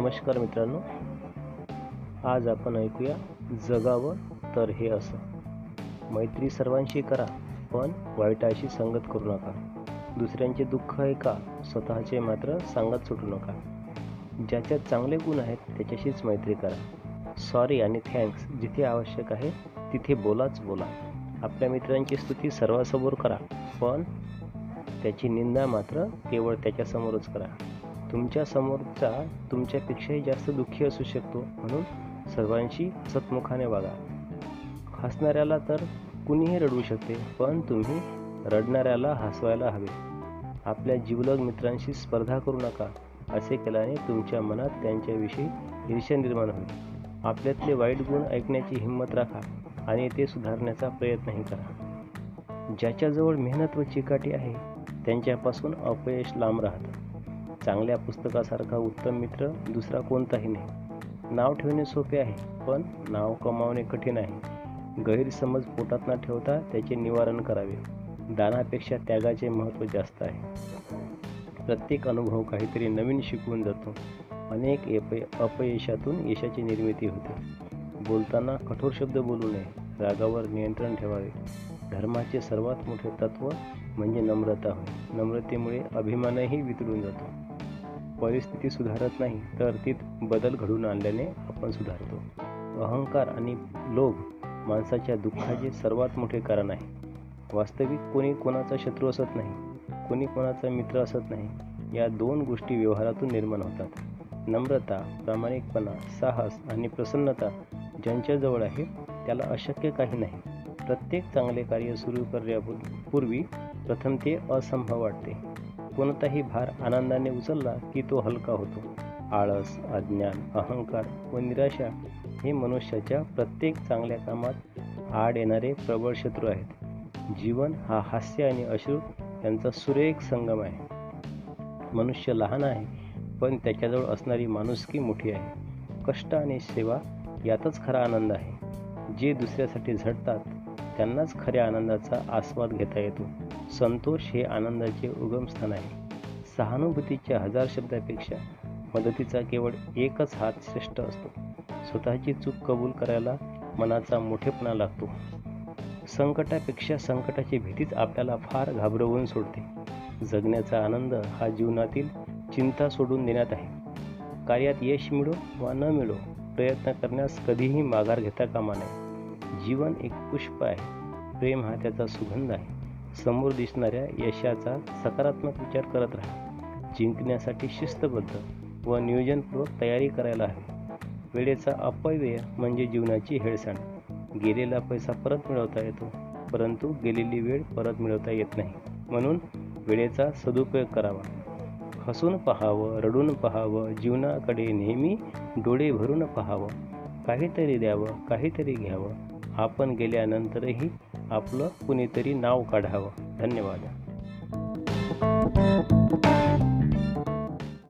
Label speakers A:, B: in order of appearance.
A: नमस्कार मित्रांनो. आज आपण ऐकूया जगावं तर हे असं. मैत्री सर्वांशी करा पण वाईटाशी संगत करू नका. दुसऱ्यांचे दुःख ऐका स्वतःचे मात्र सांगत सुटू नका. ज्याच्यात चांगले गुण आहेत त्याच्याशीच मैत्री करा. सॉरी आणि थँक्स जिथे आवश्यक आहे तिथे बोलाच बोला. आपल्या मित्रांची स्तुती सर्वासमोर करा पण त्याची निंदा मात्र केवळ त्याच्यासमोरच करा. तुमच्या समोरचा तुमच्यापेक्षाही जास्त दुःखी असू शकतो म्हणून सर्वांशी सतमुखाने वागा. हसणाऱ्याला तर कुणीही रडवू शकते पण तुम्ही रडणाऱ्याला हसवायला हवे. आपल्या जीवलग मित्रांशी स्पर्धा करू नका असे केल्याने तुमच्या मनात त्यांच्याविषयी ईर्ष्या निर्माण होईल. आपल्यातले वाईट गुण ऐकण्याची हिंमत राखा आणि ते सुधारण्याचा प्रयत्नही करा. ज्याच्याजवळ मेहनत व चिकाटी आहे त्यांच्यापासून अपयश लांब राहतं. चांगल्या पुस्तकासारखा उत्तम मित्र दुसरा कोणताही नाही. नाव ठेवणे सोपे आहे पण नाव कमावणे कठीण आहे. गैरसमज पोटात न ठेवता त्याचे निवारण करावे. दानापेक्षा त्यागाचे महत्त्व जास्त आहे. प्रत्येक अनुभव काहीतरी नवीन शिकवून जातो. अनेक अपय अपयशातून यशाची निर्मिती होते. बोलताना कठोर शब्द बोलू नये. रागावर नियंत्रण ठेवावे. धर्माचे सर्वात मोठे तत्त्व म्हणजे नम्रता होय. नम्रतेमुळे अभिमानही वितळून जातो. परिस्थिती सुधारत नाही तर तीत बदल घडून आणल्याने आपण सुधारतो. अहंकार आणि लोभ माणसाच्या दुःखाचे सर्वात मोठे कारण आहे. वास्तविक कोणी कोणाचा शत्रू असत नाही कोणी कोणाचा मित्र असत नाही या दोन गोष्टी व्यवहारातून निर्माण होतात. नम्रता प्रामाणिकपणा साहस आणि प्रसन्नता ज्यांच्याजवळ आहे त्याला अशक्य काही नाही. प्रत्येक चांगले कार्य सुरू करण्यापूर्वी प्रथम ते असंभव वाटते. कोणताही भार आनंदाने उचलला की तो हलका होतो. आळस अज्ञान अहंकार व निराशा हे मनुष्याच्या प्रत्येक चांगल्या कामात आड येणारे प्रबळ शत्रू आहेत. जीवन हा हास्य आणि अश्रू यांचा सुरेख संगम आहे. मनुष्य लहान आहे पण त्याच्याजवळ असणारी माणुसकी मोठी आहे. कष्ट आणि सेवा यातच खरा आनंद आहे. जे दुसऱ्यासाठी झटतात त्यांनाच खऱ्या आनंदाचा आस्वाद घेता येतो. संतोष हे आनंदाचे उगमस्थान आहे. सहानुभूतीच्या हजार शब्दापेक्षा मदतीचा केवळ एकच हात श्रेष्ठ असतो. स्वतःची चूक कबूल करायला मनाचा मोठेपणा लागतो. संकटापेक्षा संकटाची भीतीच आपल्याला फार घाबरवून सोडते. जगण्याचा आनंद हा जीवनातील चिंता सोडून देण्यात आहे. कार्यात यश मिळो वा न मिळो प्रयत्न करण्यास कधीही माघार घेता कामा नये. जीवन एक पुष्प आहे. प्रेम हा त्याचा सुगंध आहे. समोर दिसणाऱ्या यशाचा सकारात्मक विचार करत राहा. जिंकण्यासाठी शिस्तबद्ध व नियोजनपूर्वक तयारी करायला हवी. वेळेचा अपव्यय म्हणजे जीवनाची हेळसांड. गेलेला पैसा परत मिळवता येतो परंतु गेलेली वेळ परत मिळवता येत नाही. म्हणून वेळेचा सदुपयोग करावा. हसून पहावं रडून पहावं जीवनाकडे नेहमी डोळे भरून पहावं. काहीतरी द्यावं काहीतरी घ्यावं. आपण गेल्यानंतरही आपलं कुणीतरी नाव काढावं. धन्यवाद.